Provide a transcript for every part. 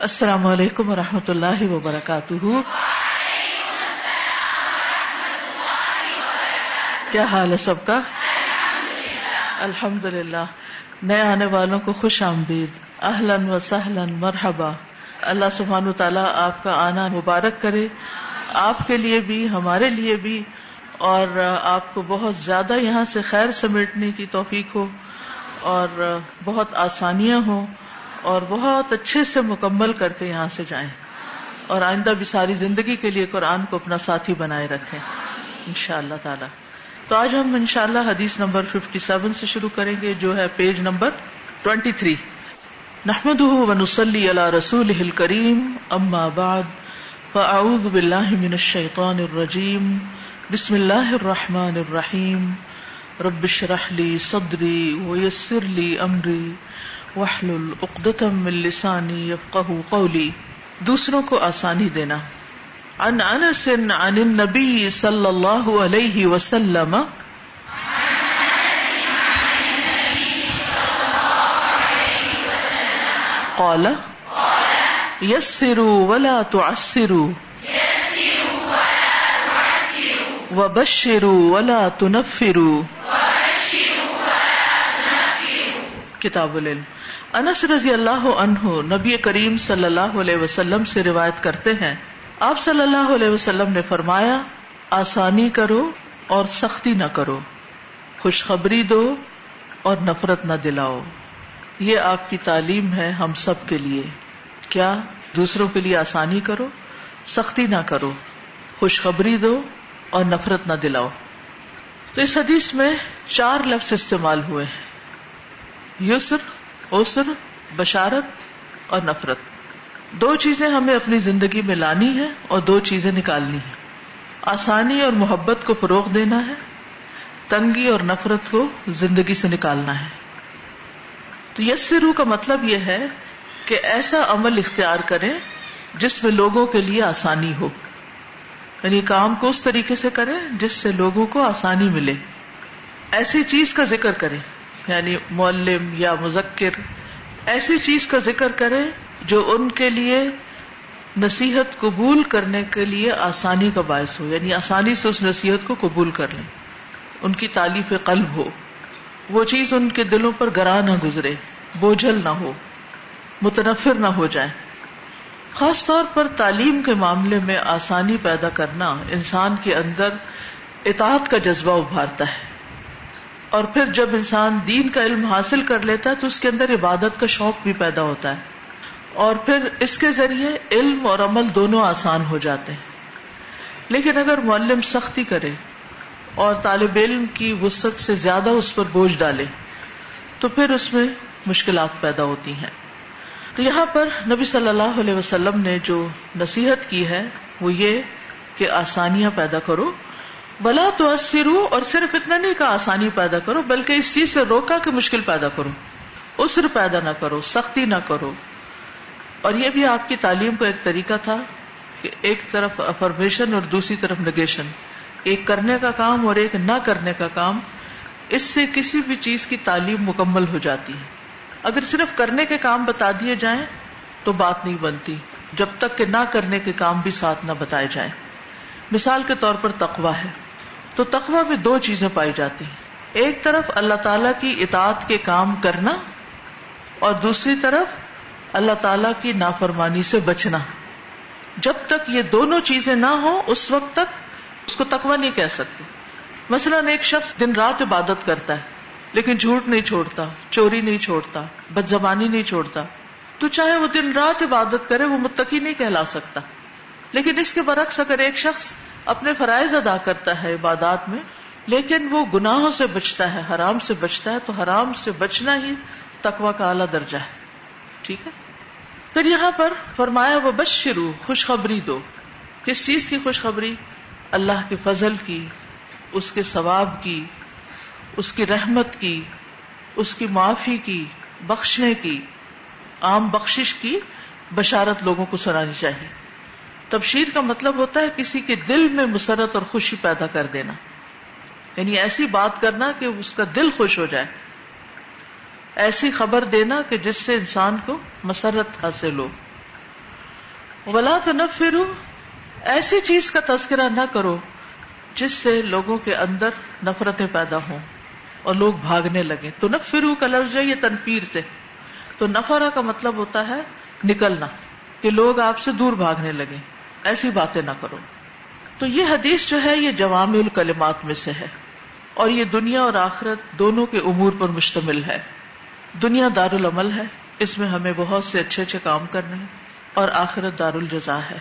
السلام علیکم و رحمۃ اللہ وبرکاتہ۔ کیا حال ہے سب کا؟ الحمد للہ نئے آنے والوں کو خوش آمدید۔ اہلن و سہلن مرحبا۔ اللہ سبحان تعالیٰ آپ کا آنا مبارک کرے۔ آپ کے لیے بھی، ہمارے لیے بھی۔ اور آپ کو بہت زیادہ یہاں سے خیر سمیٹنے کی توفیق ہو۔ اور بہت آسانیاں ہوں۔ اور بہت اچھے سے مکمل کر کے یہاں سے جائیں اور آئندہ بھی ساری زندگی کے لیے قرآن کو اپنا ساتھی بنائے رکھے ان شاء اللہ تعالی۔ تو آج ہم ان شاء اللہ حدیث نمبر ففٹی سیون سے شروع کریں گے، جو ہے پیج نمبر ٹوینٹی تھری نحمد ونسلی اللہ رسول کریم اما بعد، فاعوذ باللہ من الشیطان الرجیم، بسم اللہ الرحمن الرحیم۔ ربش رحلی صدری ویسر لی امری۔ وحل من لسانی يفقهوا قولی دوسروں کو آسانی دینا۔ عن انس عن النبی صلی اللہ علیہ وسلم۔ قال، يسروا ولا تعسروا۔ وبشروا ولا تنفروا۔ کتاب العلم۔ انس رضی اللہ عنہ نبی کریم صلی اللہ علیہ وسلم سے روایت کرتے ہیں۔ آپ صلی اللہ علیہ وسلم نے فرمایا، آسانی کرو اور سختی نہ کرو۔ خوشخبری دو اور نفرت نہ دلاؤ۔ یہ آپ کی تعلیم ہے ہم سب کے لیے۔ کیا دوسروں کے لیے آسانی کرو؟ سختی نہ کرو۔ خوشخبری دو اور نفرت نہ دلاؤ۔ تو اس حدیث میں چار لفظ استعمال ہوئے ہیں۔ یسر اوسر بشارت اور نفرت۔ دو چیزیں ہمیں اپنی زندگی میں لانی ہے اور دو چیزیں نکالنی ہے آسانی اور محبت کو فروغ دینا ہے، تنگی اور نفرت کو زندگی سے نکالنا ہے۔ تو یس روح کا مطلب یہ ہے کہ ایسا عمل اختیار کریں جس میں لوگوں کے لیے آسانی ہو۔ یعنی کام کو اس طریقے سے کریں جس سے لوگوں کو آسانی ملے۔ ایسی چیز کا ذکر کریں۔ یعنی معلم یا مذکر، ایسی چیز کا ذکر کرے جو ان کے لیے نصیحت قبول کرنے کے لیے آسانی کا باعث ہو یعنی آسانی سے اس نصیحت کو قبول کر لیں، ان کی تعلیف قلب ہو۔ وہ چیز ان کے دلوں پر گرا نہ گزرے، بوجھل نہ ہو، متنفر نہ ہو جائے۔ خاص طور پر تعلیم کے معاملے میں آسانی پیدا کرنا انسان کے اندر اطاعت کا جذبہ ابھارتا ہے۔ اور پھر جب انسان دین کا علم حاصل کر لیتا ہے تو اس کے اندر عبادت کا شوق بھی پیدا ہوتا ہے۔ اور پھر اس کے ذریعے علم اور عمل دونوں آسان ہو جاتے ہیں۔ لیکن اگر معلم سختی کرے اور طالب علم کی وسط سے زیادہ اس پر بوجھ ڈالے تو پھر اس میں مشکلات پیدا ہوتی ہیں۔ تو یہاں پر نبی صلی اللہ علیہ وسلم نے جو نصیحت کی ہے وہ یہ کہ آسانیاں پیدا کرو۔ بلا تو اور صرف اتنا نہیں کہ آسانی پیدا کرو، بلکہ اس چیز سے روکا کہ مشکل پیدا کرو۔ اسر پیدا نہ کرو، سختی نہ کرو۔ اور یہ بھی آپ کی تعلیم کا ایک طریقہ تھا کہ ایک طرف افرمیشن اور دوسری طرف نگیشن ایک کرنے کا کام اور ایک نہ کرنے کا کام، اس سے کسی بھی چیز کی تعلیم مکمل ہو جاتی ہے۔ اگر صرف کرنے کے کام بتا دیے جائیں تو بات نہیں بنتی، جب تک کہ نہ کرنے کے کام بھی ساتھ نہ بتائے جائیں۔ مثال کے طور پر تقوا ہے۔ تو تقوا میں دو چیزیں پائی جاتی ہیں۔ ایک طرف اللہ تعالی کی اطاعت کے کام کرنا اور دوسری طرف اللہ تعالی کی نافرمانی سے بچنا۔ جب تک یہ دونوں چیزیں نہ ہو اس وقت تک اس کو تقوا نہیں کہہ سکتے۔ مثلاً ایک شخص دن رات عبادت کرتا ہے، لیکن جھوٹ نہیں چھوڑتا، چوری نہیں چھوڑتا بد زبانی نہیں چھوڑتا۔ تو چاہے وہ دن رات عبادت کرے، وہ متقی نہیں کہلا سکتا۔ لیکن اس کے برعکس اگر ایک شخص اپنے فرائض ادا کرتا ہے عبادات میں، لیکن وہ گناہوں سے بچتا ہے، حرام سے بچتا ہے، تو حرام سے بچنا ہی تقوا کا اعلیٰ درجہ ہے۔ ٹھیک ہے؟ پھر یہاں پر فرمایا وہ بش شروع خوشخبری دو۔ کس چیز کی خوشخبری؟ اللہ کے فضل کی، اس کے ثواب کی، اس کی رحمت کی، اس کی معافی کی، بخشنے کی۔ عام بخشش کی بشارت لوگوں کو سنانی چاہیے۔ تبشیر کا مطلب ہوتا ہے کسی کے دل میں مسرت اور خوشی پیدا کر دینا۔ یعنی ایسی بات کرنا کہ اس کا دل خوش ہو جائے۔ ایسی خبر دینا کہ جس سے انسان کو مسرت حاصل ہو۔ ولا تو نہ پھرو ایسی چیز کا تذکرہ نہ کرو جس سے لوگوں کے اندر نفرتیں پیدا ہوں اور لوگ بھاگنے لگے تو نہ کا لفظ ہے یہ تنفیر سے۔ تو نفرا کا مطلب ہوتا ہے نکلنا، کہ لوگ آپ سے دور بھاگنے لگے ایسی باتیں نہ کرو۔ تو یہ حدیث جو ہے یہ جوام الکلمات میں سے ہے۔ اور یہ دنیا اور آخرت دونوں کے امور پر مشتمل ہے۔ دنیا دار العمل ہے۔ اس میں ہمیں بہت سے اچھے اچھے کام کرنے ہیں۔ اور آخرت دار الجزا ہے۔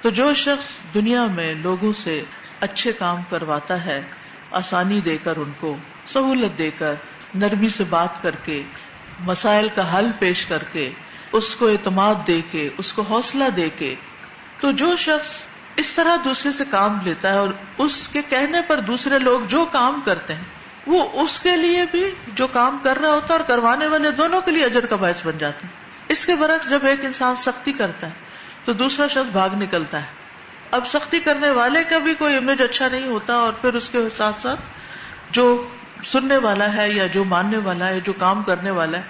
تو جو شخص دنیا میں لوگوں سے اچھے کام کرواتا ہے، آسانی دے کر ان کو، سہولت دے کر، نرمی سے بات کر کے، مسائل کا حل پیش کر کے، اس کو اعتماد دے کے، اس کو حوصلہ دے کے تو جو شخص اس طرح دوسرے سے کام لیتا ہے اور اس کے کہنے پر دوسرے لوگ جو کام کرتے ہیں، وہ اس کے لیے بھی جو کام کر رہا ہوتا ہے اور کروانے والے دونوں کے لیے اجر کا باعث بن جاتا ہے۔ اس کے برعکس جب ایک انسان سختی کرتا ہے، تو دوسرا شخص بھاگ نکلتا ہے۔ اب سختی کرنے والے کا بھی کوئی امیج اچھا نہیں ہوتا اور پھر اس کے ساتھ ساتھ جو سننے والا ہے یا جو ماننے والا ہے، جو کام کرنے والا ہے،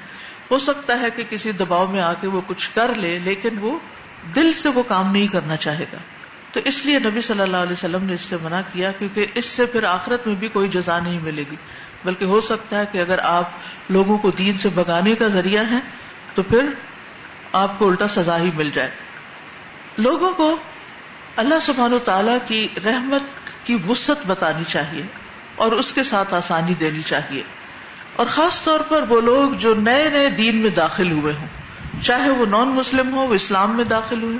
ہو سکتا ہے کہ کسی دباؤ میں آ کے وہ کچھ کر لے، لیکن وہ دل سے وہ کام نہیں کرنا چاہے گا۔ تو اس لیے نبی صلی اللہ علیہ وسلم نے اس سے منع کیا کیونکہ اس سے پھر آخرت میں بھی کوئی جزا نہیں ملے گی۔ بلکہ ہو سکتا ہے کہ اگر آپ لوگوں کو دین سے بگانے کا ذریعہ ہے تو پھر آپ کو الٹا سزا ہی مل جائے۔ لوگوں کو اللہ سبحان و تعالی کی رحمت کی وسط بتانی چاہیے اور اس کے ساتھ آسانی دینی چاہیے۔ اور خاص طور پر وہ لوگ جو نئے نئے دین میں داخل ہوئے ہوں۔ چاہے وہ نان مسلم ہو، وہ اسلام میں داخل ہوئے۔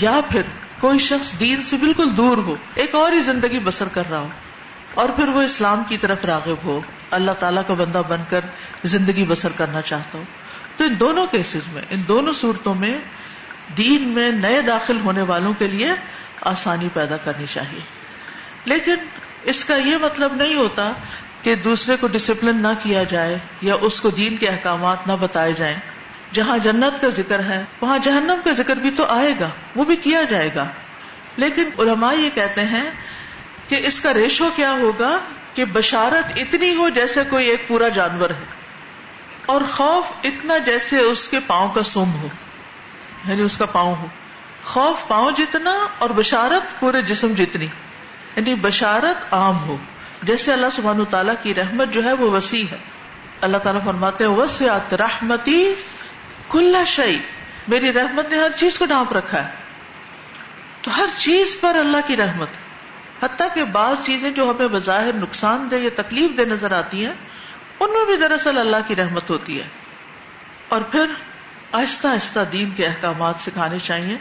یا پھر کوئی شخص دین سے بالکل دور ہو، ایک اور ہی زندگی بسر کر رہا ہو، اور پھر وہ اسلام کی طرف راغب ہو، اللہ تعالیٰ کا بندہ بن کر زندگی بسر کرنا چاہتا ہو۔ تو ان دونوں کیسز میں، ان دونوں صورتوں میں دین میں نئے داخل ہونے والوں کے لیے آسانی پیدا کرنی چاہیے۔ لیکن اس کا یہ مطلب نہیں ہوتا کہ دوسرے کو ڈسپلن نہ کیا جائے یا اس کو دین کے احکامات نہ بتائے جائیں۔ جہاں جنت کا ذکر ہے، وہاں جہنم کا ذکر بھی تو آئے گا، وہ بھی کیا جائے گا۔ لیکن علماء یہ کہتے ہیں کہ اس کا ریشو کیا ہوگا کہ بشارت اتنی ہو جیسے کوئی ایک پورا جانور ہے، اور خوف اتنا جیسے اس کے پاؤں کا سم ہو یعنی اس کا پاؤں ہو۔ خوف پاؤں جتنا اور بشارت پورے جسم جتنی یعنی بشارت عام ہو۔ جیسے اللہ سبحان تعالیٰ کی رحمت جو ہے وہ وسیع ہے۔ اللہ تعالیٰ فرماتے ہیں وسیعت رحمتی کل شعی میری رحمت نے ہر چیز کو ڈانپ رکھا ہے۔ تو ہر چیز پر اللہ کی رحمت۔ حتیٰ کہ بعض چیزیں جو ہمیں بظاہر نقصان دہ یا تکلیف دہ نظر آتی ہیں، ان میں بھی دراصل اللہ کی رحمت ہوتی ہے۔ اور پھر آہستہ آہستہ دین کے احکامات سکھانے چاہیے۔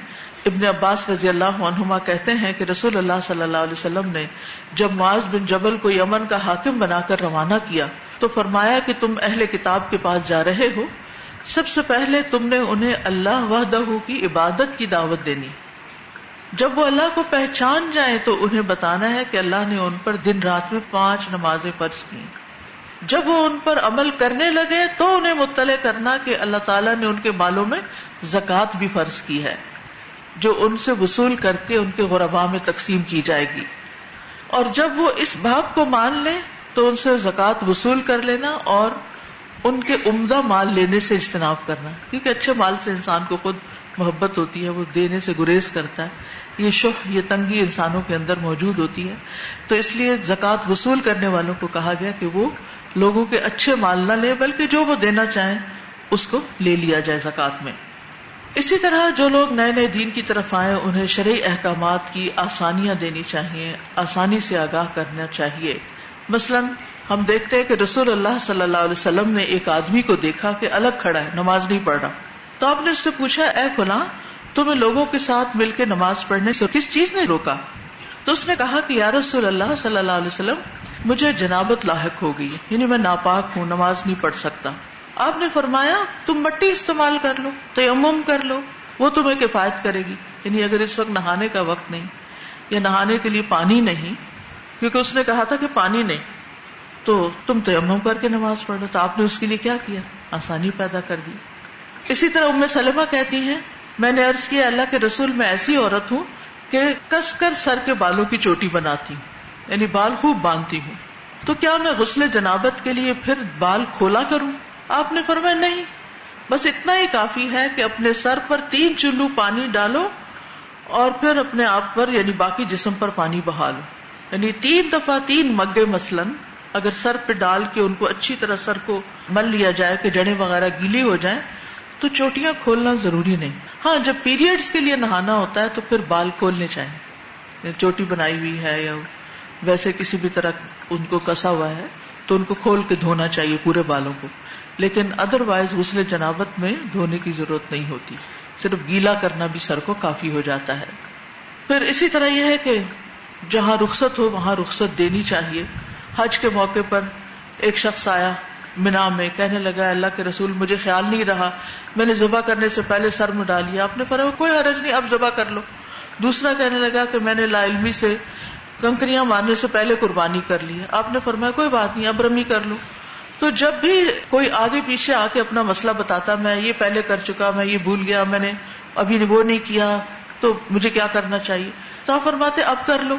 ابن عباس رضی اللہ عنہما کہتے ہیں کہ رسول اللہ صلی اللہ علیہ وسلم نے جب معاذ بن جبل کو یمن کا حاکم بنا کر روانہ کیا، تو فرمایا کہ تم اہل کتاب کے پاس جا رہے ہو۔ سب سے پہلے تم نے انہیں اللہ وحدہ کی عبادت کی دعوت دینی۔ جب وہ اللہ کو پہچان جائیں تو انہیں بتانا ہے کہ اللہ نے ان پر دن رات میں پانچ نمازیں فرض کی جب وہ ان پر عمل کرنے لگے تو انہیں مطلع کرنا کہ اللہ تعالیٰ نے ان کے بالوں میں زکوٰۃ بھی فرض کی ہے۔ جو ان سے وصول کر کے ان کے غربا میں تقسیم کی جائے گی۔ اور جب وہ اس بات کو مان لیں تو ان سے زکوٰۃ وصول کر لینا اور ان کے عمدہ مال لینے سے اجتناب کرنا۔ کیونکہ اچھے مال سے انسان کو خود محبت ہوتی ہے، وہ دینے سے گریز کرتا ہے۔ یہ شہ یہ تنگی انسانوں کے اندر موجود ہوتی ہے۔ تو اس لیے زکوٰۃ وصول کرنے والوں کو کہا گیا کہ وہ لوگوں کے اچھے مال نہ لے بلکہ جو وہ دینا چاہیں، اس کو لے لیا جائے زکات میں۔ اسی طرح جو لوگ نئے نئے دین کی طرف آئے انہیں شرعی احکامات کی آسانیاں دینی چاہیے، آسانی سے آگاہ کرنا چاہیے۔ مثلاً ہم دیکھتے ہیں کہ رسول اللہ صلی اللہ علیہ وسلم نے ایک آدمی کو دیکھا کہ الگ کھڑا ہے، نماز نہیں پڑھ رہا۔ تو آپ نے اس سے پوچھا، اے فلاں، تمہیں لوگوں کے ساتھ مل کے نماز پڑھنے سے کس چیز نے روکا؟ تو اس نے کہا کہ یا رسول اللہ صلی اللہ علیہ وسلم، مجھے جنابت لاحق ہو گئی یعنی میں ناپاک ہوں، نماز نہیں پڑھ سکتا۔ آپ نے فرمایا، تم مٹی استعمال کر لو، تیمم کر لو، وہ تمہیں کفایت کرے گی۔ یعنی اگر اس وقت نہانے کا وقت نہیں، یا نہانے کے لیے پانی نہیں، کیونکہ اس نے کہا تھا کہ پانی نہیں۔ تو تم تیمم کر کے نماز پڑھ لو تو آپ نے اس کے لیے کیا کیا؟ آسانی پیدا کر دی۔ اسی طرح ام سلمہ کہتی ہیں، میں نے عرض کیا، اللہ کے رسول میں ایسی عورت ہوں کہ کس کر سر کے بالوں کی چوٹی بناتی ہوں یعنی بال خوب باندھتی ہوں۔ تو کیا میں غسل جنابت کے لیے پھر بال کھولا کروں؟ آپ نے فرمایا، نہیں۔ بس اتنا ہی کافی ہے کہ اپنے سر پر تین چلو پانی ڈالو اور پھر اپنے آپ پر یعنی باقی جسم پر پانی بہا لو۔ یعنی تین دفعہ تین مگے مثلاً اگر سر پہ ڈال کے ان کو اچھی طرح سر کو مل لیا جائے کہ جڑیں وغیرہ گیلی ہو جائیں، تو چوٹیاں کھولنا ضروری نہیں۔ ہاں جب پیریڈس کے لیے نہانا ہوتا ہے تو پھر بال کھولنے چاہیے۔ یعنی چوٹی بنائی ہوئی ہے یا ویسے کسی بھی طرح ان کو کسا ہوا ہے، تو ان کو کھول کے دھونا چاہیے پورے بالوں کو۔ لیکن ادر وائز غسل جنابت میں دھونے کی ضرورت نہیں ہوتی۔ صرف گیلا کرنا بھی سر کو کافی ہو جاتا ہے۔ پھر اسی طرح یہ ہے کہ جہاں رخصت ہو، وہاں رخصت دینی چاہیے۔ حج کے موقع پر ایک شخص آیا مینا میں، کہنے لگا، اللہ کے رسول، مجھے خیال نہیں رہا۔ میں نے ذبح کرنے سے پہلے سر میں ڈالیا آپ نے فرما کوئی حرج نہیں، اب ذبح کر لو۔ دوسرا کہنے لگا کہ میں نے لا علمی سے کنکریاں مارنے سے پہلے قربانی کر لی۔ آپ نے فرمایا، کوئی بات نہیں، اب رمی کر لو۔ تو جب بھی کوئی آگے پیچھے آ کے اپنا مسئلہ بتاتا، میں یہ پہلے کر چکا، میں یہ بھول گیا، میں نے ابھی وہ نہیں کیا، تو مجھے کیا کرنا چاہیے؟ تو آپ فرماتے، اب کر لو۔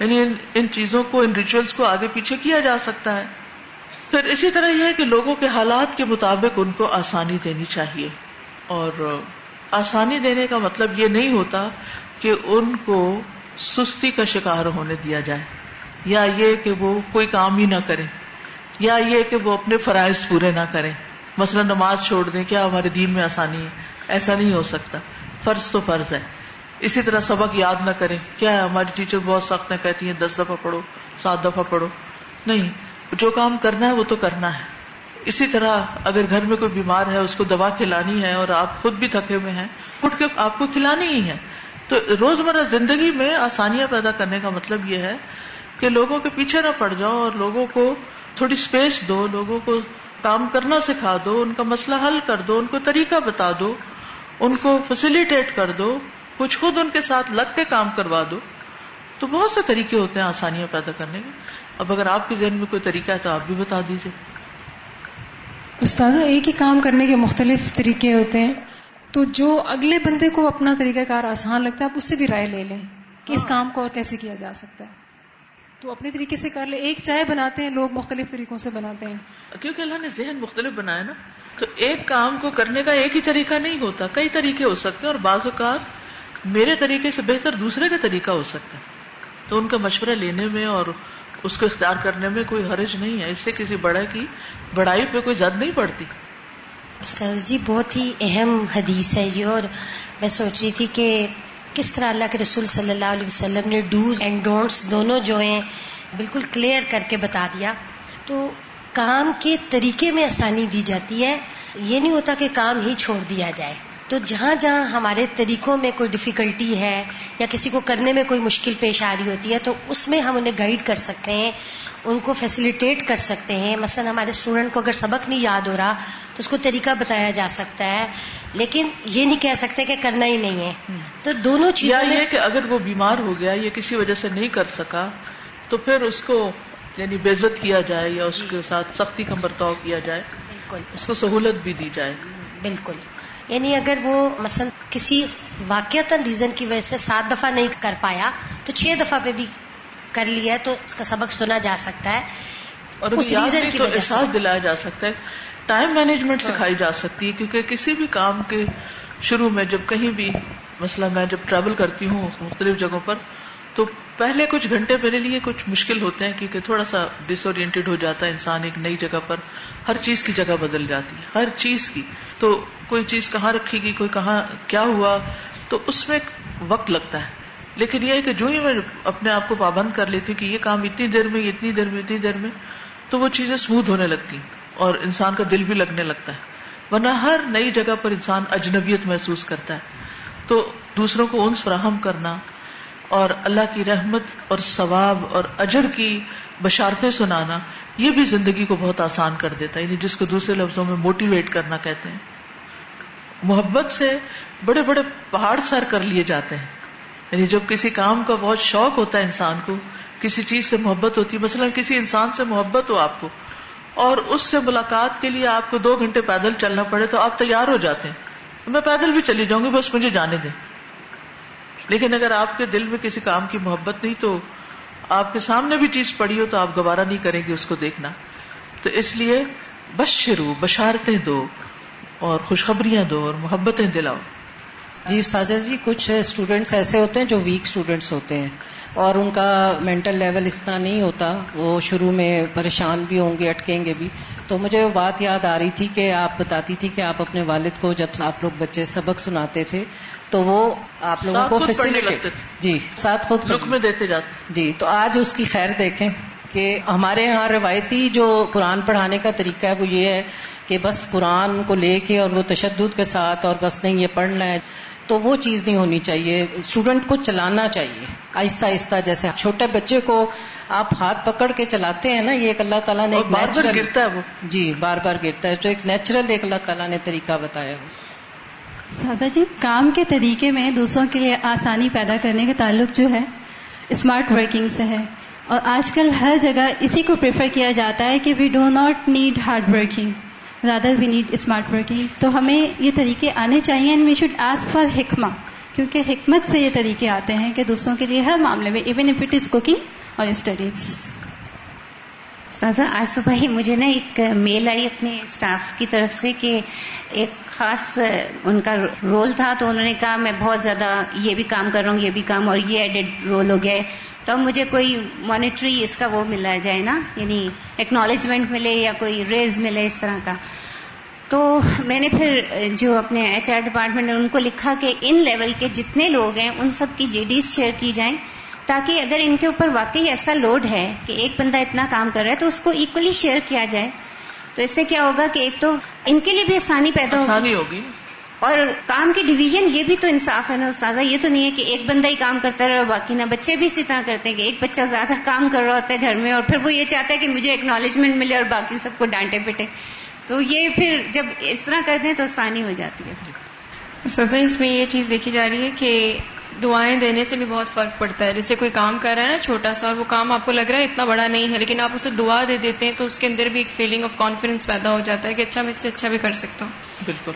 یعنی ان ان چیزوں کو، ان ریچولس کو آگے پیچھے کیا جا سکتا ہے۔ پھر اسی طرح یہ ہے کہ لوگوں کے حالات کے مطابق ان کو آسانی دینی چاہیے۔ اور آسانی دینے کا مطلب یہ نہیں ہوتا کہ ان کو سستی کا شکار ہونے دیا جائے۔ یا یہ کہ وہ کوئی کام ہی نہ کرے یا یہ کہ وہ اپنے فرائض پورے نہ کریں۔ مثلا نماز چھوڑ دیں، کیا ہمارے دین میں آسانی ہے؟ ایسا نہیں ہو سکتا۔ فرض تو فرض ہے۔ اسی طرح سبق یاد نہ کریں۔ کیا ہے؟ ہماری ٹیچر بہت سخت نہ کہتی ہیں، دس دفعہ پڑھو، سات دفعہ پڑھو۔ نہیں، جو کام کرنا ہے وہ تو کرنا ہے۔ اسی طرح اگر گھر میں کوئی بیمار ہے، اس کو دوا کھلانی ہے اور آپ خود بھی تھکے ہوئے ہیں، اٹھ کے آپ کو کھلانی ہی ہے تو روزمرہ زندگی میں آسانیاں پیدا کرنے کا مطلب یہ ہے کہ لوگوں کے پیچھے نہ پڑ جاؤ اور لوگوں کو تھوڑی اسپیس دو، لوگوں کو کام کرنا سکھا دو، ان کا مسئلہ حل کر دو، ان کو طریقہ بتا دو، ان کو فیسلٹیٹ کر دو۔ کچھ خود ان کے ساتھ لگ کے کام کروا دو تو بہت سے طریقے ہوتے ہیں آسانیاں پیدا کرنے کے۔ اب اگر آپ کے ذہن میں کوئی طریقہ ہے تو آپ بھی بتا دیجیے استاد ایک ہی کام کرنے کے مختلف طریقے ہوتے ہیں۔ تو جو اگلے بندے کو اپنا طریقہ کار آسان لگتا ہے آپ اس سے بھی رائے لے لیں کہ اس ہاں۔ کام کو اور کیسے کیا جا سکتا ہے۔ تو اپنے طریقے سے کر لے ایک چائے بناتے ہیں لوگ مختلف طریقوں سے بناتے ہیں۔ کیونکہ اللہ نے ذہن مختلف بنایا نا تو ایک کام کو کرنے کا ایک ہی طریقہ نہیں ہوتا کئی طریقے ہو سکتے ہیں اور بعض اوقات میرے طریقے سے بہتر دوسرے کا طریقہ ہو سکتا ہے۔ تو ان کا مشورہ لینے میں اور اس کو اختیار کرنے میں کوئی حرج نہیں ہے۔ اس سے کسی بڑے کی بڑائی پہ کوئی زد نہیں پڑتی۔ استاذ جی بہت ہی اہم حدیث ہے جی اور میں سوچ رہی تھی کہ کس طرح اللہ کے رسول صلی اللہ علیہ وسلم نے ڈوز اینڈ ڈونٹس دونوں جو ہیں بالکل کلیئر کر کے بتا دیا۔ تو کام کے طریقے میں آسانی دی جاتی ہے۔ یہ نہیں ہوتا کہ کام ہی چھوڑ دیا جائے۔ تو جہاں جہاں ہمارے طریقوں میں کوئی ڈفیکلٹی ہے یا کسی کو کرنے میں کوئی مشکل پیش آ رہی ہوتی ہے تو اس میں ہم انہیں گائیڈ کر سکتے ہیں ان کو فیسیلیٹیٹ کر سکتے ہیں۔ مثلا ہمارے اسٹوڈنٹ کو اگر سبق نہیں یاد ہو رہا تو اس کو طریقہ بتایا جا سکتا ہے۔ لیکن یہ نہیں کہہ سکتے کہ کرنا ہی نہیں ہے۔ تو دونوں چیزیں یہ کہ اگر وہ بیمار ہو گیا یا کسی وجہ سے نہیں کر سکا تو پھر اس کو یعنی بےزت کیا جائے یا اس کے ساتھ سختی کا برتاؤ کیا جائے بالکل۔ اس کو سہولت بھی دی جائے۔ بالکل۔ یعنی اگر وہ مثلا کسی واقعات ریزن کی وجہ سے سات دفعہ نہیں کر پایا تو چھ دفعہ پہ بھی کر لیا تو اس کا سبق سنا جا سکتا ہے۔ اور اس ریزن کی وجہ احساس دلایا جا سکتا ہے۔ ٹائم مینجمنٹ ہاں۔ سکھائی جا سکتی ہے کیونکہ کسی بھی کام کے شروع میں جب کہیں بھی مسئلہ میں جب ٹریول کرتی ہوں مختلف جگہوں پر تو پہلے کچھ گھنٹے میرے لیے کچھ مشکل ہوتے ہیں کیونکہ تھوڑا سا ڈس اورینٹیڈ ہو جاتا ہے انسان ایک نئی جگہ پر، ہر چیز کی جگہ بدل جاتی ہے، ہر چیز کی۔ تو کوئی چیز کہاں رکھے گی کوئی کہاں کیا ہوا، تو اس میں وقت لگتا ہے۔ لیکن یہ ہے کہ جو ہی میں اپنے آپ کو پابند کر لیتی ہوں کہ یہ کام اتنی دیر میں، اتنی دیر میں، اتنی دیر میں، تو وہ چیزیں اسموتھ ہونے لگتی اور انسان کا دل بھی لگنے لگتا ہے۔ ورنہ ہر نئی جگہ پر انسان اجنبیت محسوس کرتا ہے۔ تو دوسروں کو انس فراہم کرنا اور اللہ کی رحمت اور ثواب اور اجر کی بشارتیں سنانا، یہ بھی زندگی کو بہت آسان کر دیتا ہے یعنی جس کو دوسرے لفظوں میں موٹیویٹ کرنا کہتے ہیں۔ محبت سے بڑے بڑے پہاڑ سر کر لیے جاتے ہیں۔ یعنی جب کسی کام کا بہت شوق ہوتا ہے انسان کو، کسی چیز سے محبت ہوتی ہے، مثلاً کسی انسان سے محبت ہو آپ کو، اور اس سے ملاقات کے لیے آپ کو دو گھنٹے پیدل چلنا پڑے تو آپ تیار ہو جاتے ہیں۔ میں پیدل بھی چلی جاؤں گی، بس مجھے جانے دیں۔ لیکن اگر آپ کے دل میں کسی کام کی محبت نہیں تو آپ کے سامنے بھی چیز پڑی ہو تو آپ گوارا نہیں کریں گے اس کو دیکھنا۔ تو اس لیے بس شروع بشارتیں دو اور خوشخبریاں دو اور محبتیں دلاؤ۔ جی استاذہ جی کچھ اسٹوڈینٹس ایسے ہوتے ہیں جو ویک اسٹوڈینٹس ہوتے ہیں اور ان کا مینٹل لیول اتنا نہیں ہوتا، وہ شروع میں پریشان بھی ہوں گے، اٹکیں گے بھی۔ تو مجھے وہ بات یاد آ رہی تھی کہ آپ بتاتی تھی کہ آپ اپنے والد کو جب آپ لوگ بچے سبق سناتے تھے تو وہ آپ لوگوں کو فیسلٹی جی ساتھ خود میں دیتے جاتے جی تو آج اس کی خیر دیکھیں کہ ہمارے یہاں روایتی جو قرآن پڑھانے کا طریقہ ہے وہ یہ ہے کہ بس قرآن کو لے کے اور وہ تشدد کے ساتھ اور بس نہیں یہ پڑھنا ہے تو وہ چیز نہیں ہونی چاہیے۔ اسٹوڈنٹ کو چلانا چاہیے آہستہ آہستہ جیسے چھوٹے بچے کو آپ ہاتھ پکڑ کے چلاتے ہیں نا یہ ایک اللہ تعالیٰ نے ایک بار بار گرتا ہے وہ۔ جی بار بار گرتا ہے تو ایک نیچرل ایک اللہ تعالیٰ نے طریقہ بتایا وہ سازا جی کام کے طریقے میں دوسروں کے لیے آسانی پیدا کرنے کا تعلق جو ہے اسمارٹ ورکنگ سے ہے۔ اور آج کل ہر جگہ اسی کو پریفر کیا جاتا ہے کہ we do not need hard working rather we need smart working تو ہمیں یہ طریقے آنے چاہیے and we should ask for حکمہ۔ کیونکہ حکمت سے یہ طریقے آتے ہیں کہ دوسروں کے لیے ہر معاملے میں even if it is cooking اور اسٹڈیز سازا آج صبح ہی مجھے نا ایک میل آئی اپنے اسٹاف کی طرف سے کہ ایک خاص، ان کا رول تھا، تو انہوں نے کہا، میں بہت زیادہ یہ بھی کام کر رہا ہوں، یہ بھی کام، اور یہ ایڈیڈ رول ہو گیا ہے۔ تو اب مجھے کوئی مانیٹری اس کا وہ ملا جائے نا یعنی ایکنالجمنٹ ملے یا کوئی ریز ملے اس طرح کا۔ تو میں نے پھر جو اپنے ایچ آر ڈپارٹمنٹ ان کو لکھا کہ ان لیول کے جتنے لوگ ہیں، ان سب کی جے ڈیز شیئر کی جائیں۔ تاکہ اگر ان کے اوپر واقعی ایسا لوڈ ہے کہ ایک بندہ اتنا کام کر رہا ہے تو اس کو ایکولی شیئر کیا جائے تو اس سے کیا ہوگا کہ ایک تو ان کے لیے بھی آسانی پیدا آسانی ہوگی۔ اور کام کی ڈویژن یہ بھی تو انصاف ہے نا استاذہ یہ تو نہیں ہے کہ ایک بندہ ہی کام کرتا رہے اور باقی نہ بچے بھی اسی طرح کرتے ہیں کہ ایک بچہ زیادہ کام کر رہا ہوتا ہے گھر میں اور پھر وہ یہ چاہتا ہے کہ مجھے اکنالجمنٹ ملے اور باقی سب کو ڈانٹے پٹے تو یہ پھر جب اس طرح کرتے ہیں تو آسانی ہو جاتی ہے۔ سزا اس میں یہ چیز دیکھی جا رہی ہے کہ دعائیں دینے سے بھی بہت فرق پڑتا ہے۔ جیسے کوئی کام کر رہا ہے نا چھوٹا سا اور وہ کام آپ کو لگ رہا ہے اتنا بڑا نہیں ہے، لیکن آپ اسے دعا دے دیتے ہیں تو اس کے اندر بھی ایک فیلنگ آف کانفیڈینس پیدا ہو جاتا ہے کہ اچھا میں اس سے اچھا بھی کر سکتا ہوں۔ بالکل۔